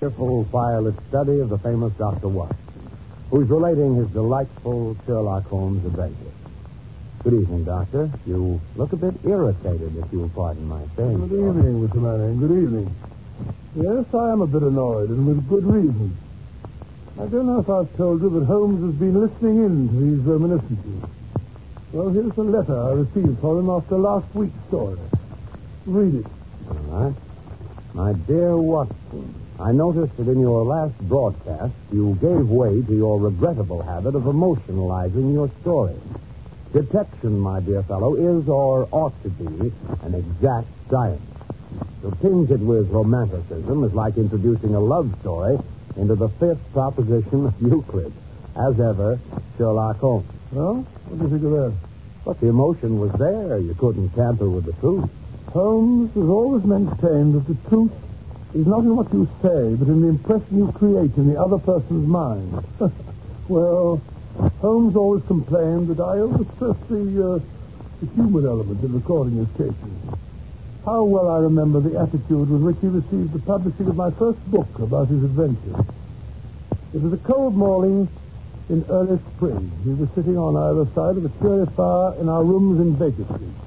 careful, firelit study of the famous Dr. Watts, who's relating his delightful Sherlock Holmes adventure. Good evening, Doctor. You look a bit irritated, if you'll pardon my saying. Good evening, Mr. Manning. Good evening. Yes, I am a bit annoyed, and with good reason. I don't know if I've told you that Holmes has been listening in to these reminiscences. Well, here's the letter I received for him after last week's story. Read it. All right. My dear Watson, I noticed that in your last broadcast you gave way to your regrettable habit of emotionalizing your story. Detection, my dear fellow, is or ought to be an exact science. To tinge it with romanticism is like introducing a love story into the fifth proposition of Euclid. As ever, Sherlock Holmes. Well, what do you think of that? But the emotion was there. You couldn't tamper with the truth. Holmes has always maintained that the truth is not in what you say, but in the impression you create in the other person's mind. well, Holmes always complained that I overstress the, uh, the human element in recording his cases. How well I remember the attitude with which he received the publishing of my first book about his adventures. It was a cold morning in early spring. We were sitting on either side of a cheery fire in our rooms in Baker Street.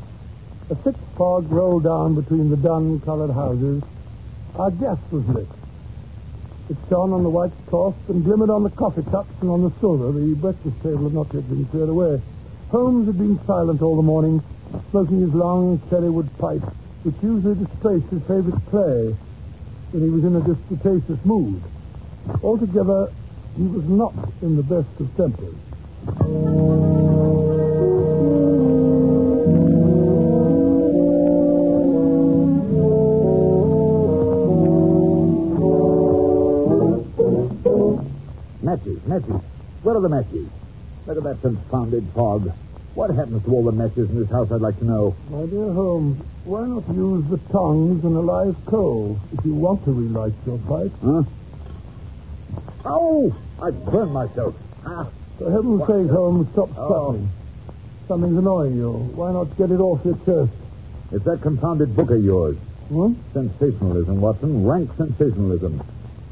A thick fog rolled down between the dun-colored houses. Our gas was lit. It shone on the white cloth and glimmered on the coffee cups and on the silver. The breakfast table had not yet been cleared away. Holmes had been silent all the morning, smoking his long cherrywood pipe, which usually displaced his favorite clay when he was in a disputatious mood. Altogether, he was not in the best of tempers. Matches. Where are the matches? Look at that confounded fog. What happens to all the matches in this house, I'd like to know. My dear Holmes, why not use the tongs and a live coal if you want to relight your pipe? Huh? Oh! I burned myself. Ah. For heaven's sake, Holmes, stop Oh. stuttering. Something's annoying you. Why not get it off your chest? It's that confounded book of yours. What? Sensationalism, Watson. Rank sensationalism.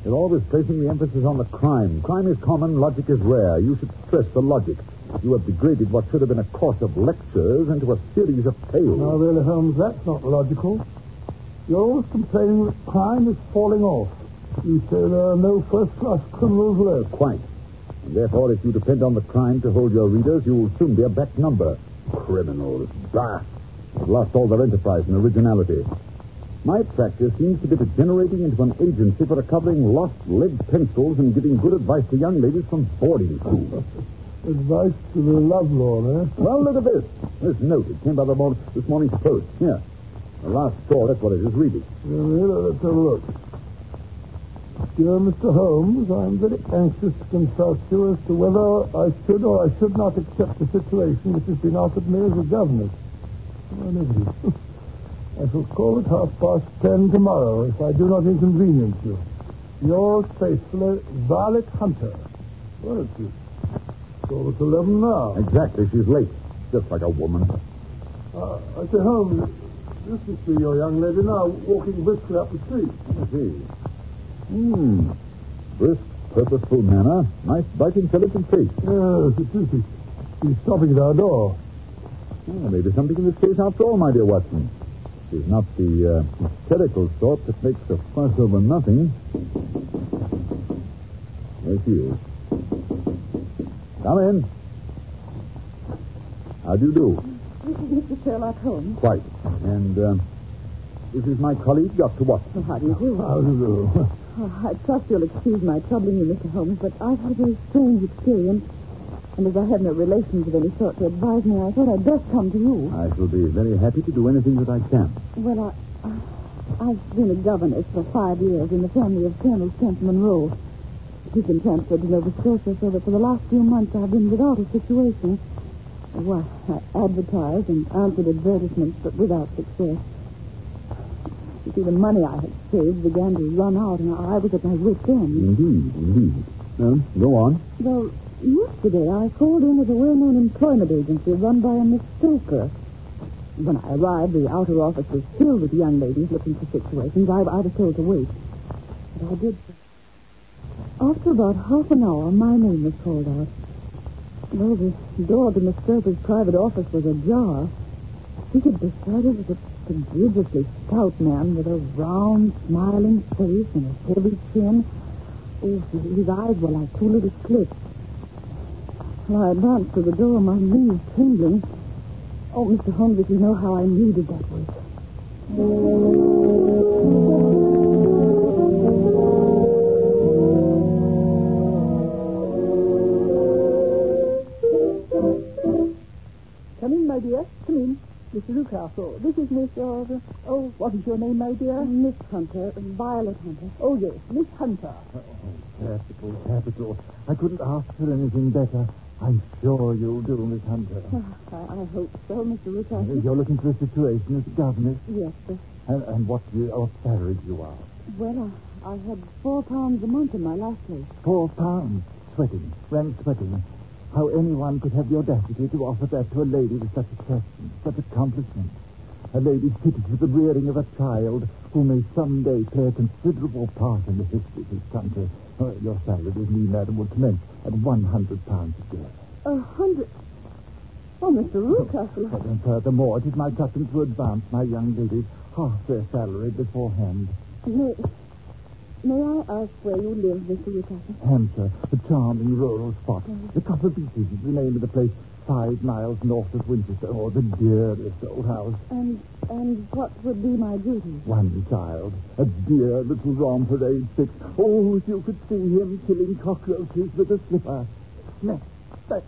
You're always placing the emphasis on the crime. Crime is common, logic is rare. You should stress the logic. You have degraded what should have been a course of lectures into a series of tales. Now, really, Holmes, that's not logical. You're always complaining that crime is falling off. You say there are no first-class criminals left. Quite. And therefore, if you depend on the crime to hold your readers, you will soon be a back number. Criminals. Bah! They've lost all their enterprise and originality. My practice seems to be degenerating into an agency for recovering lost lead pencils and giving good advice to young ladies from boarding schools. Advice to the lovelorn, eh? Well, look at this. This note. It came by the morning, this morning's post. Here. The last straw, that's what it is. Read it. Really, let's have a look. Dear Mr. Holmes, I'm very anxious to consult you as to whether I should or I should not accept the situation which has been offered me as a governess. Negative. I shall call at half past ten tomorrow if I do not inconvenience you. Yours faithfully, Violet Hunter. What is it? It's almost eleven now. Exactly. She's late. Just like a woman. Uh, I say, Holmes, this must be your young lady now, walking briskly up the street. I see. Hmm. Brisk, purposeful manner. Nice, bright, intelligent face. Yes, it is. She's stopping at our door. Well, maybe something in this case after all, my dear Watson. She's not the uh, hysterical sort that makes a fuss over nothing. There she is. Come in. How do you do? This is Mr. Sherlock Holmes. Quite. And uh, this is my colleague, Dr. Watson. How do you do? How do you do? Oh, I trust you'll excuse my troubling you, Mr. Holmes, but I've had a very strange experience. And as I have no relations of any sort to advise me, I thought I'd best come to you. I shall be very happy to do anything that I can. Well, I, I've been a governess for five years in the family of Colonel Kent Monroe. He's been transferred to Nova Scotia, so that for the last few months I've been without a situation. Well, I advertised and answered advertisements, but without success. You see, the money I had saved began to run out, and I was at my wit's end. Indeed, indeed. Well, go on. Well, yesterday I called in at a well-known employment agency run by a Miss Stoker. When I arrived, the outer office was filled with young ladies looking for situations. I, I was told to wait. But I did. After about half an hour, my name was called out. Though the door to Miss Stoker's private office was ajar, seated beside her was a prodigiously stout man with a round, smiling face and a heavy chin. Oh, his eyes were like two little slits. When I advanced to the door, my knees trembling. Oh, Mr. Holmes, if you know how I needed that was. Come in, my dear. Come in. Mr. Rucastle, this is Miss, uh, oh, what is your name, my dear? Miss Hunter, Violet Hunter. Oh, yes, Miss Hunter. Capital, capital. I couldn't ask for anything better. I'm sure you'll do, Miss Hunter. Ah, I, I hope so, Mr. Rucastle. Uh, you're looking for a situation as governess, Yes, sir. and, and what, you, what salary do you are? Well, I, I had four pounds a month in my last place. Four pounds. Sweating, rank sweating. How anyone could have the audacity to offer that to a lady with such a attractions, such accomplishments. A lady fitted for the rearing of a child who may someday play a considerable part in the history of this country. Uh, your salary with me, madam, will commence at one hundred pounds a year. A hundred. Oh, Mr. Rucastle. But then furthermore, it is my custom to advance my young ladies half their salary beforehand. May, may I ask where you live, Mr. Rucastle? Hampshire, a charming rural spot. The Copper Beeches is the name of the place, five miles north of Winchester. or the dearest old house. And and what would be my duty? One child, a dear little romper, age six. Oh, if you could see him killing cockroaches with a slipper. Smack, smack,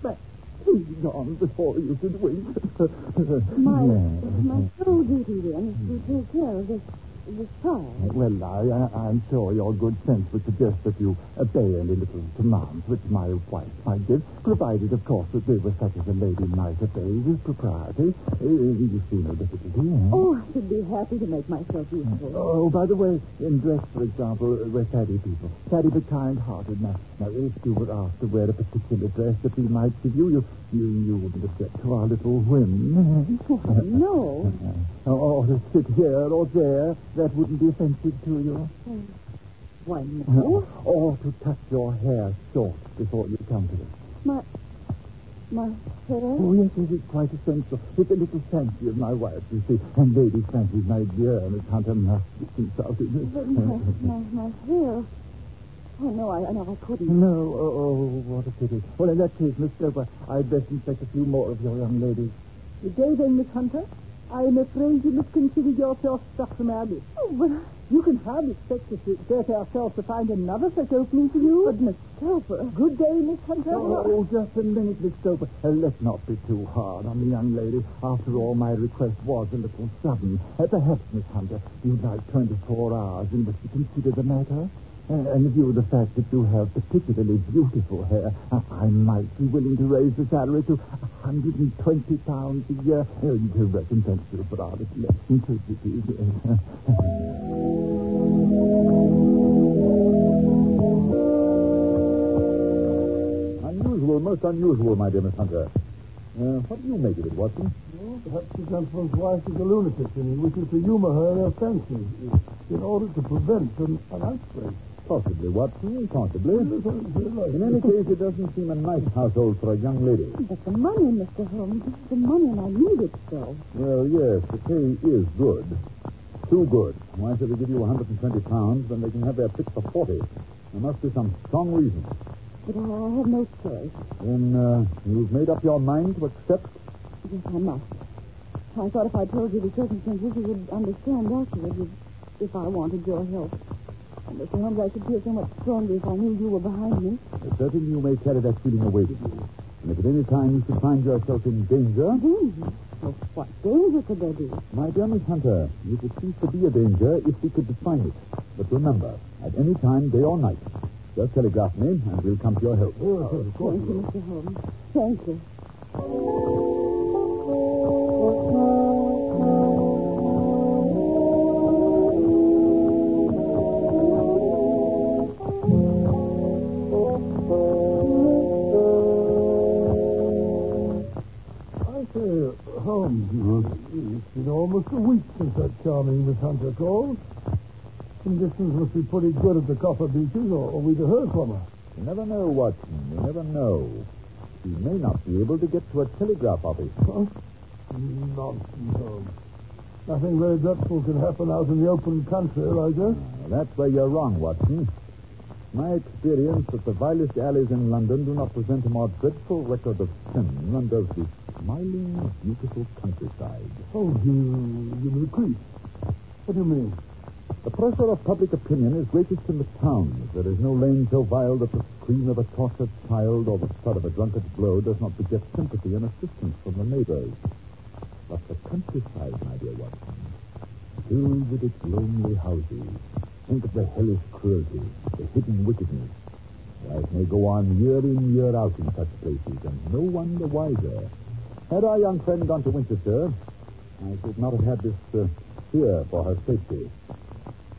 smack. He's gone before you could wink. My Yes. my sole duty then is to take care of this Well, I, I, I'm sure your good sense would suggest that you obey any little commands which my wife might give, provided, of course, that they were such as a lady might obey with propriety. Uh, you see no difficulty, eh? Oh, I should be happy to make myself useful. Oh, by the way, in dress, for example, uh, we're faddy people. Faddy but kind-hearted. Now, now, if you were asked to wear a particular dress that we might give you, you, you, you wouldn't object to our little whim. No. or, or to sit here or there, that wouldn't be offensive to you. Why, uh, no. Or to cut your hair short before you come to it. My my hair. Oh, yes, yes, it's quite essential. It's a little fancy of my wife, you see. And ladies' fancies, my dear Miss Hunter, must be consulted. But my, my, my hair. Oh, no, I, know I couldn't. No, oh, oh, what a pity. Well, in that case, Miss Stoker, I'd best inspect a few more of your young ladies. Good day, then, Miss Hunter. I am afraid you must consider yourself struck from our list. Oh, but, You can hardly expect us to exert ourselves to find another such opening for you. but Miss Telfer. Good day, Miss Hunter. Oh, just a minute, Miss Stoker. Uh, let's not be too hard on the young lady. After all, my request was a little sudden. Uh, perhaps, Miss Hunter, you'd like 24 hours in which to consider the matter? And in view of the fact that you have particularly beautiful hair, I might be willing to raise the salary to 120 pounds a year. To recompense you for our eccentricities. Unusual, most unusual, my dear Miss Hunter. Uh, what do you make of it, Watson? Well, perhaps the gentleman's wife is a lunatic and he wishes to humor her in her fancies in order to prevent an, an outbreak. Possibly, Watson, possibly. In any case, it doesn't seem a nice household for a young lady. But the money, Mr. Holmes, the money, and I need it so. Well, yes, the pay is good. Too good. Why should they give you 120 pounds when they can have their pick for 40? There must be some strong reason. But I, have no choice. Then uh, you've made up your mind to accept? Yes, I must. I thought if I told you the circumstances, you would understand afterwards if, if I wanted your help. Mr. Holmes, I should feel so much stronger if I knew you were behind me. Uh, Certainly you may carry that feeling away with you. And if at any time you should find yourself in danger, Danger? Well, what danger could there be? my dear Miss Hunter, you could cease to be a danger if we could define it. But remember, at any time, day or night, just telegraph me and we'll come to your help. of course. Thank you, Mr. Holmes. Thank you. It's been almost a week since that charming Miss Hunter called. Conditions must be pretty good at the Copper Beeches, or, or we'd have heard from her. You never know, Watson. You never know. She may not be able to get to a telegraph office. Huh? Nonsense, Holmes. Nothing very dreadful can happen out in the open country, I guess. Uh, that's where you're wrong, Watson. My experience that the vilest alleys in London do not present a more dreadful record of sin than does the smiling, beautiful countryside. Oh, you, you retreat. What do you mean? The pressure of public opinion is greatest in the towns. There is no lane so vile that the scream of a tortured child or the thud of a drunkard's blow does not beget sympathy and assistance from the neighbors. But the countryside, my dear Watson, filled with its lonely houses. Think of the hellish cruelty, the hidden wickedness. Life may go on year in, year out in such places, and no one the wiser. Had our young friend gone to Winchester, I should not have had this uh, fear for her safety.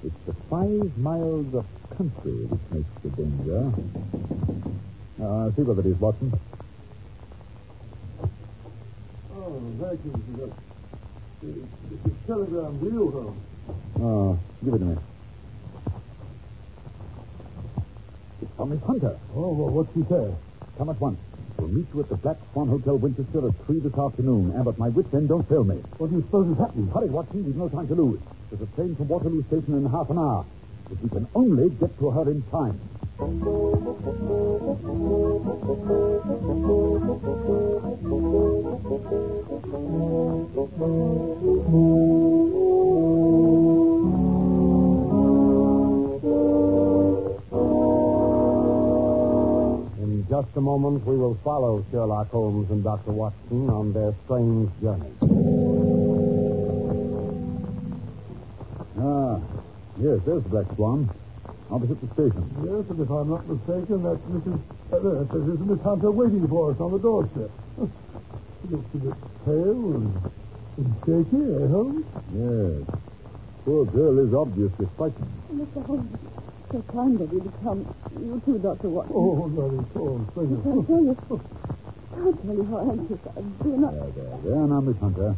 It's the five miles of country which makes the danger. Uh, see what it is, Watson. Oh, thank you, Mr. It's a telegram to you, Holmes. Oh, give it to me. It's from Miss Hunter. Oh, well, what's she say? Come at once. We'll meet you at the Black Swan Hotel, Winchester, at 3 this afternoon. And at my wit's end, don't fail me. What do you suppose has happened? Hurry, Watson. We've no time to lose. There's a train from Waterloo Station in half an hour. If we can only get to her in time. Just a moment, we will follow Sherlock Holmes and Dr. Watson on their strange journey. Ah, yes, there's the Black Swan. Opposite the station. Yes, and if I'm not mistaken, that's Mrs. Uh, there, that is Miss Hunter waiting for us on the doorstep. She looks a bit pale and, and shaky, eh, Holmes? Yes. Poor girl is obviously frightened. Mr. Holmes, so kind of you to come. You too, Dr. Watson. Oh, not at all. Thank I you. can't tell you. Can't tell you how anxious I've been. I- There, there, there now, Miss Hunter.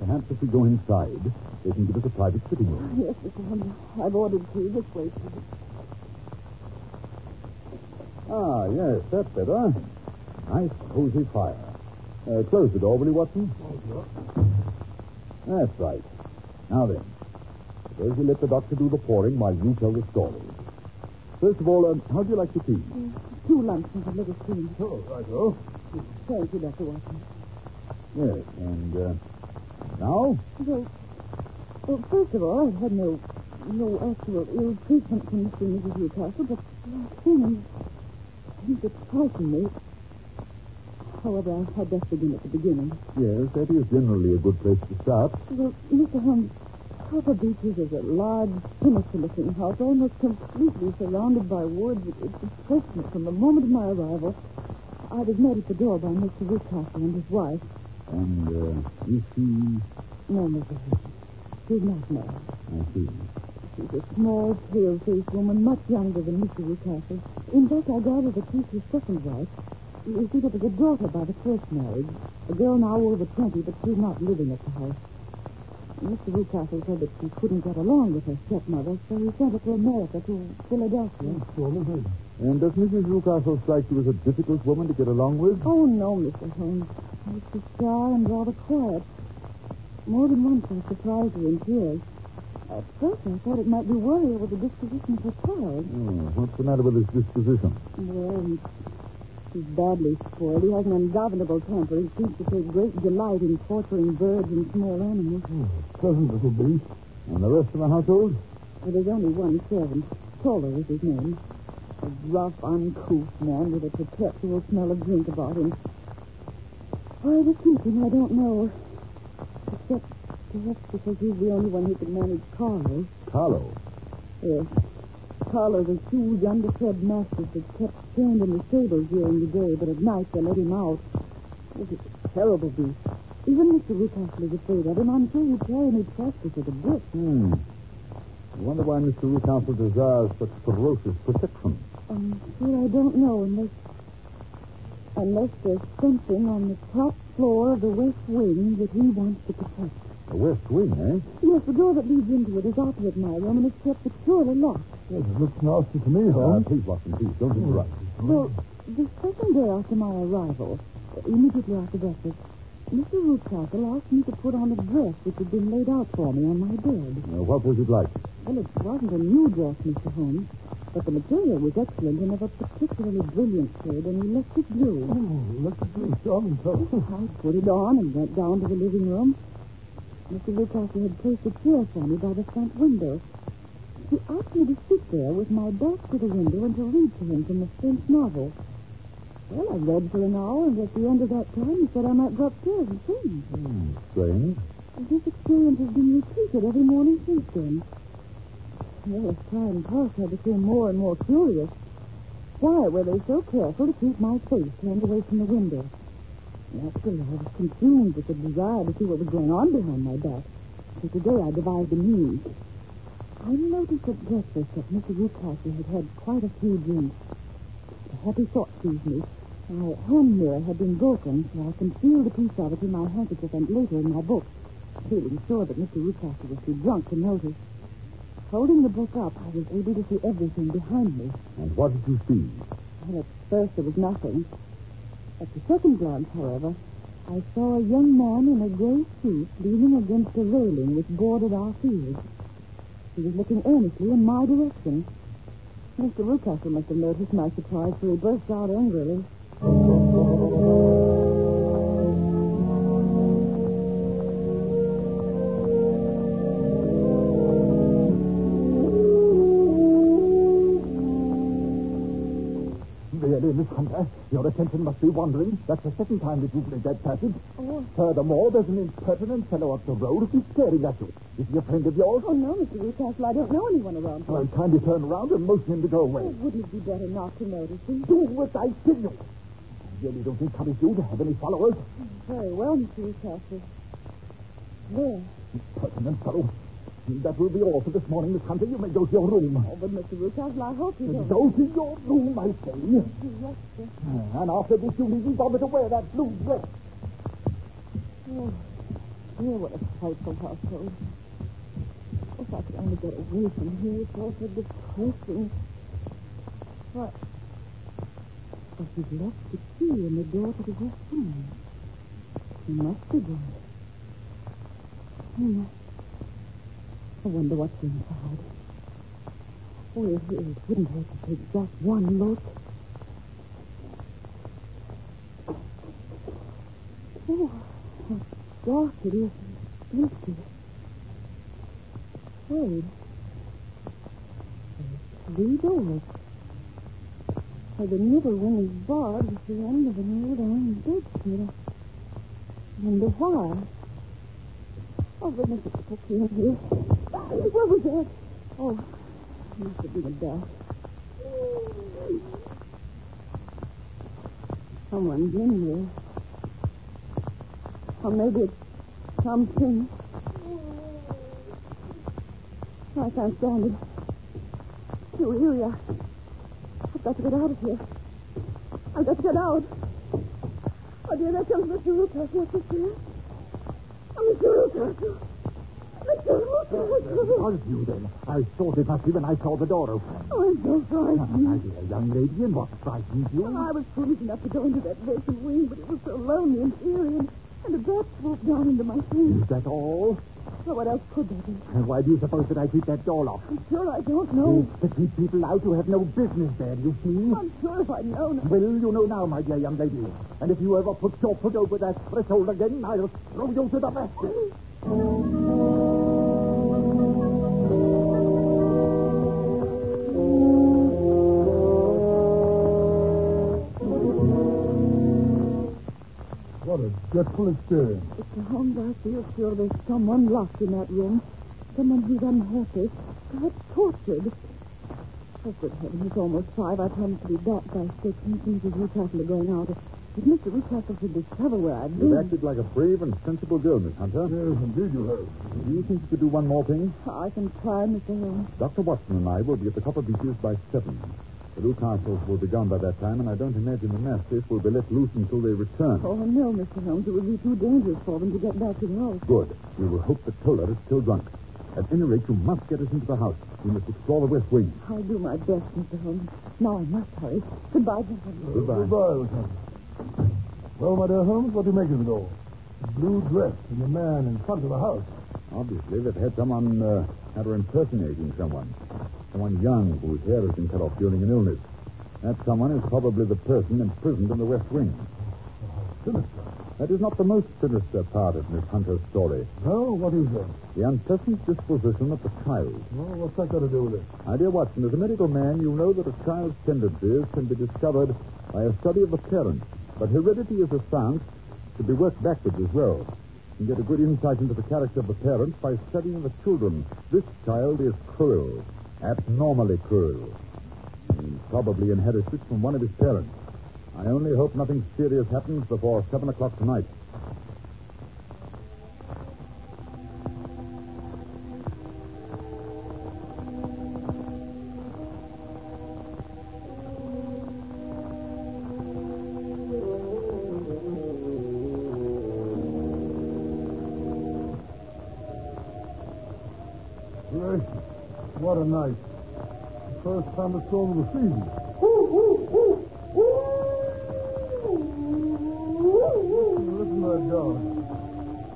Perhaps if we go inside, they can give us a private sitting room. Yes, Mr. Hunter. I've ordered tea this way, please. Ah, yes, that's better. Nice, cozy fire. Uh, close the door, will you, Watson? That's right. Now then, suppose we let the doctor do the pouring while you tell the story. First of all, um, how do you like the tea? Two luncheons of little cream. Oh, right, oh. Thank you, Dr. Watson. Yes, and uh, now? Well, well, first of all, I've had no no actual ill treatment from Mr. and Mrs. Rucastle, but last thing, I think it me. However, I'd best begin at the beginning. Yes, that is generally a good place to start. Well, Mr. Holmes, Copper Beeches is a large, sinister-looking house, almost completely surrounded by woods. It, it impressed me from the moment of my arrival. I was met at the door by Mr. Rucastle and his wife. And uh, is she... No, Mr. Holmes. She's not married. I see. She's a small, pale-faced woman, much younger than Mr. Rucastle. In fact, I gather that she's his second wife. You see, there was a daughter by the first marriage, a girl now over 20, but she's not living at the house. Mr. Rucastle said that she couldn't get along with her stepmother, so he sent her to America, to Philadelphia. Well, then. And does Mrs. Rucastle strike you as a difficult woman to get along with? Oh, no, Mr. Holmes. She's shy and rather quiet. More than once I surprised her in tears. At first, I thought it might be worry over the disposition of her child. Oh, what's the matter with his disposition? Well, he- he's badly spoiled. He has an ungovernable temper. He seems to take great delight in torturing birds and small animals. Oh, Pleasant little beast. And the rest of the household? But there's only one servant. Toller is his name. A rough, uncouth man with a perpetual smell of drink about him. Why the keeping, I don't know. Except perhaps because he's the only one who can manage Carlo. Carlo. Yes. Carlo's a huge, underfed mastiff that's kept chained in the stable during the day, but at night they let him out. Oh, It's a terrible beast. Even Mr. Rucastle is afraid of him. I'm sure he'd try any practice at a brick. Hmm. I wonder why Mr. Rucastle desires such ferocious protection. I'm sure I don't know unless unless there's something on the top floor of the west wing that he wants to protect. The west wing, eh? Yes, the door that leads into it is opposite my room, and it's kept securely locked. Yes, it looks nasty to me, Uh, Holmes. please, Watson, please, don't interrupt. Well, the second day after my arrival, uh, immediately after breakfast, Mr. Rucastle asked me to put on a dress which had been laid out for me on my bed. Uh, what was it like? Well, it wasn't a new dress, Mr. Holmes, but the material was excellent and of a particularly brilliant shade, an electric blue. Oh, look at this, John. I put it on and went down to the living room. Mr. Rucastle had placed a chair for me by the front window. He asked me to sit there with my back to the window and to read to him from a French novel. Well, I read for an hour, and at the end of that time, he said I might go upstairs and change. Hmm, strange. And this experience has been repeated every morning since then. Well, as time passed, I became more and more curious. Why were they so careful to keep my face turned away from the window? Naturally, I was consumed with the desire to see what was going on behind my back. So today I devised a means. I noticed at breakfast that Mr. Rucastle had had quite a few drinks. A happy thought seized me. My hand mirror had been broken, so I concealed a piece of it in my handkerchief and later in my book, feeling sure that Mr. Rucastle was too drunk to notice. Holding the book up, I was able to see everything behind me. And what did you see? And at first there was nothing. At the second glance, however, I saw a young man in a gray suit leaning against a railing which bordered our field. He was looking earnestly in my direction. Mr. Rucastle must have noticed my surprise, for he burst out angrily. Your attention must be wandering. That's the second time that you've made that passage. Oh, Furthermore, there's an impertinent fellow up the road who's staring at you. Is he a friend of yours? oh no, Mr. Rucastle, I don't know anyone around here. Well, kindly turn around and motion him to go Oh, away. wouldn't it be better not to notice him? Do what I tell you. I really don't think encourage you to have any followers. Very well, Mr. Rucastle. There. Impertinent fellow. That will be all for this morning, Miss Hunter. You may go to your room. Oh, but Mr. Rucastle, I hope you don't... Go to your room, I say. Yes, sir. And after this, you needn't bother to wear that blue dress. Oh, dear, what a frightful household. If I could only get away from here, it's all so depressing. What? But he's left the key in the door to the west room. He must be gone. Hmm. I wonder what's inside. Oh, it, wouldn't hurt to take just one look. Oh, how dark it is and empty. Wait. Three doors. Where the middle one is barred with the end of an old iron bedstead. I wonder why. Oh, goodness, it's in here. What was that? Oh, it must have been a bell. Someone's in here. Or maybe it's something. I can't stand it. Too eerie. I've got to get out of here. I've got to get out. Oh, dear, there comes Mr. Rucastle. What's this here? Oh, Mr. Rucastle. Rucastle. Was you then? I thought it must be when I saw the door open. Oh, I'm so frightened. My dear young lady, and what frightened you? I was foolish enough to go into that vacant wing, but it was so lonely and eerie, and, and a bat swooped down into my sleep. Is that all? So what else could there be? And why do you suppose that I keep that door locked? I'm sure I don't know. To keep people out who have no business there, you see? I'm sure if I'd known. Well, you know now, my dear young lady. And if you ever put your foot over that threshold again, I'll throw you to the basket. What a dreadful experience. Mr. Holmes, I feel sure there's someone locked in that room. Someone who's unhappy, perhaps tortured. Oh, good heaven, it's almost five. I promised to be back by six, and Mrs. Rucastle are going out. If Mr. Rucastle should discover where I've You've acted like a brave and sensible girl, Miss Hunter. Yes, indeed you have. Do you think you could do one more thing? I can try, Mr. Holmes. Dr. Watson and I will be at the Copper Beeches by seven. The Rucastles will be gone by that time, and I don't imagine the mastiff will be let loose until they return. Oh, no, Mr. Holmes. It would be too dangerous for them to get back to the house. Good. We will hope that Toller is still drunk. At any rate, you must get us into the house. We must explore the west wing. I'll do my best, Mr. Holmes. Now I must hurry. Goodbye, gentlemen. Goodbye. Goodbye, Lieutenant. Well, my dear Holmes, what do you make of it all? The blue dress and the man in front of the house. Obviously, they've had someone uh, had her impersonating someone. Someone young whose hair has been cut off during an illness. That someone is probably the person imprisoned in the west wing. Sinister. That is not the most sinister part of Miss Hunter's story. No, what is that? The unpleasant disposition of the child. Well, what's that got to do with it? My dear Watson, as a medical man, you know that a child's tendencies can be discovered by a study of the parents. But heredity is a science to be worked backwards as well. You can get a good insight into the character of the parents by studying the children. This child is cruel, abnormally cruel. He probably inherited it from one of his parents. I only hope nothing serious happens before 7 o'clock tonight. Gracious, what a night. The first thunderstorm of the season. Listen to that dog.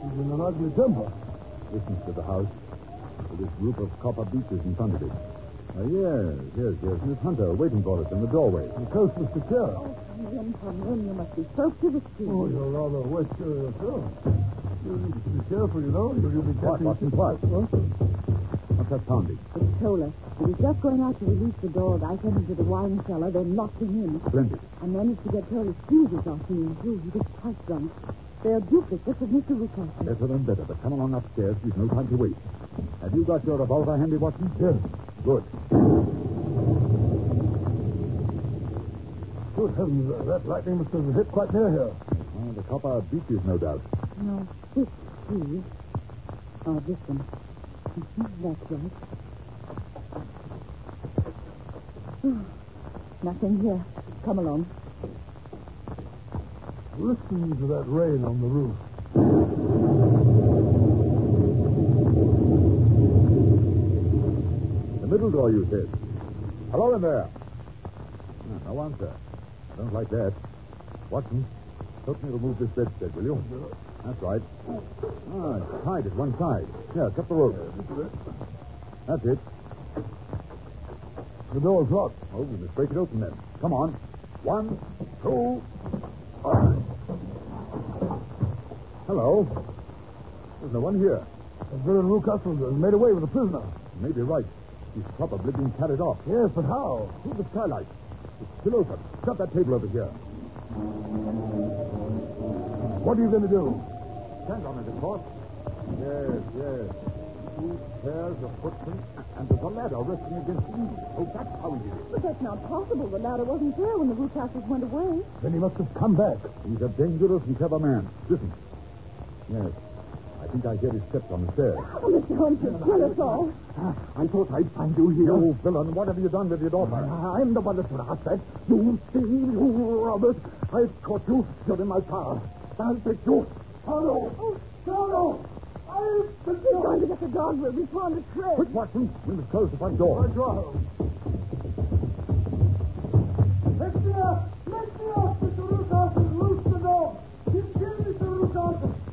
He's in an ugly temper. Listen to the house with this group of copper beeches in front of it. Uh, yes, yes, yes. Miss Hunter waiting for us in the doorway. The coast was secure. Come in, come in. You must be soaked to the skin. Oh, you're rather wet uh, yourself. You need to be careful, you know. You'll, you'll be Quiet, catching... Watson, quiet. What? What's that pounding? It's Toller. He was just going out to release the dog. I sent him to the wine cellar, then locked him in. Splendid. I managed to get Toller's fuses off me, too. He was quite drunk. They're duplicates of Mr. Rucaster. Better than better, but come along upstairs. We've no time to wait. Have you got your revolver handy, Watson? Yes. Good. Good heavens, uh, that lightning must have hit quite near here. Oh, the copper beeches, no doubt. No, this, please. Oh, this one. That's right. Nothing here. Come along. Listen to that rain on the roof. The middle door, you said. Hello in there. No answer. I don't like that. Watson, help me remove this bedstead, will you? That's right. Ah, it's tied at one side. Here, cut the rope. That's it. The door's locked. Oh, we must break it open then. Come on. One, two. Hello. There's no one here. The villain Rucastle has uh, made away with the prisoner. You may be right. He's probably been carried off. Yes, but how? Through the skylight. It's still open. Shut that table over here. What are you going to do? Stand on it, of course. Yes, yes. Two pairs of footprints, and there's a ladder resting against the eave. Oh, that's how he did it. But that's not possible. The ladder wasn't there when the Rucastles went away. Then he must have come back. He's a dangerous and clever man. Listen. Yes. I think I hear his steps on the stairs. Oh, Mr. Holmes, you kill us all. Ah, I thought I'd find you here. You villain, what have you done with your daughter? I'm the one that that's that. You thief, you Robert. I've caught you. You're in my power. I'll take you. Carlo! Oh, Carlo! I'll take He's going to get the dog. We'll to shreds. Quick, Watson. We must close the front door. Me up, Mr. Rucastle! Loose the dog! Mr.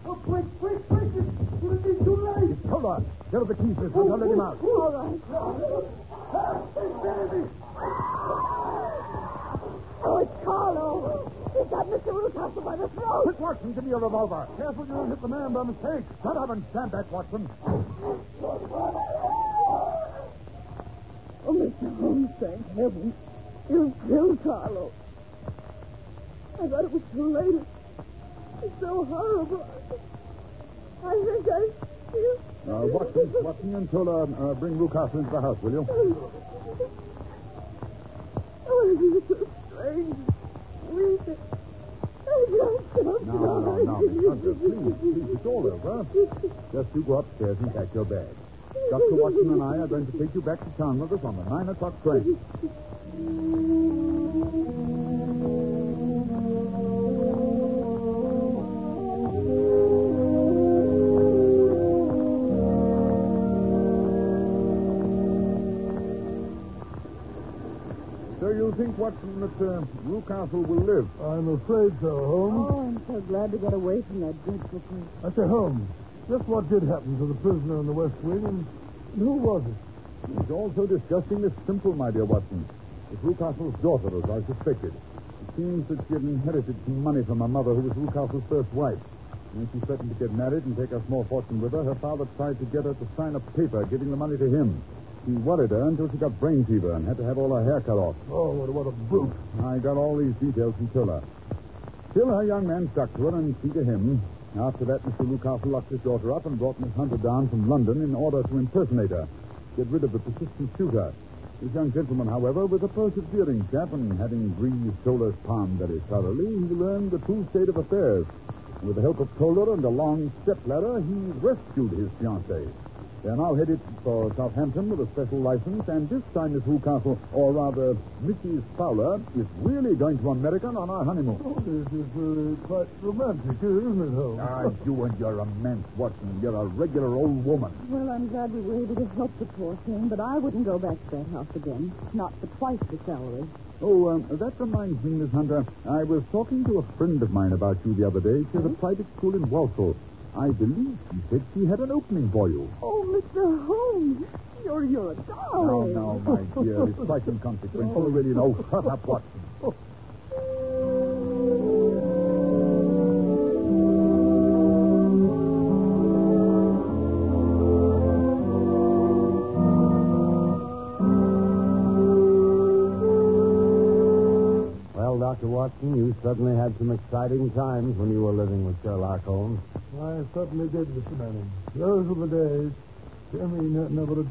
Oh, quick, quick, quick! It will be too late! The keys. Let him out. All right. Oh, it's Carlo. He's got Mr. Rucastle by the throat. Quick, Watson. Give me your revolver. Careful you don't hit the man by mistake. Shut up and stand back, Watson. Oh, Mr. Holmes, thank heaven. You killed Carlo. I thought it was too late. It's so horrible. I think I feel... Uh, Watson, Watson and Toller, uh, bring Rucastle into the house, will you? Oh, it's so strange. I No, no, no, Miss Hunter. Please, please, it's all over. Just you go upstairs and pack your bag. Dr. Watson and I are going to take you back to town with us on the 9 o'clock train. You think, Watson, that uh, Rucastle will live? I'm afraid so, Holmes. Oh, I'm so glad to get away from that dreadful place. I say, Holmes, just what did happen to the prisoner in the West Wing, and who was it? He's also discussing this simple, my dear Watson. It's Rucastle's daughter, as I suspected. It seems that she had inherited some money from her mother, who was Rucastle's first wife. When she threatened to get married and take a small fortune with her, her father tried to get her to sign a paper giving the money to him. He worried her until she got brain fever and had to have all her hair cut off. Oh, what, a brute. I got all these details from Toller. Still, her young man stuck to her, and she to him. After that, Mr. Rucastle locked his daughter up and brought Miss Hunter down from London in order to impersonate her, get rid of the persistent shooter. This young gentleman, however, was a persevering chap, and having greased Toller's palm very thoroughly, he learned the true state of affairs. With the help of Toller and a long stepladder, he rescued his fiancée. They're now headed for Southampton with a special license, and this time Miss Rucastle, or rather Mrs. Fowler, is really going to America on our honeymoon. Oh, this is uh, quite romantic, isn't it, Holmes? Ah, you and your immense Watson. You're a regular old woman. Well, I'm glad we were able to help the poor thing, but I wouldn't go back to that house again. Not for twice the salary. Oh, um, that reminds me, Miss Hunter. I was talking to a friend of mine about you the other day. She has a private school in Walsall. I believe she said she had an opening for you. Oh, Mr. Holmes, you're you're a No, darling. no, my dear. It's quite inconsequential. Really know. Shut up, Watson. Watson, you certainly had some exciting times when you were living with Sherlock Holmes. I certainly did, Mr. Manning. Those were the days. Jimmy ne- never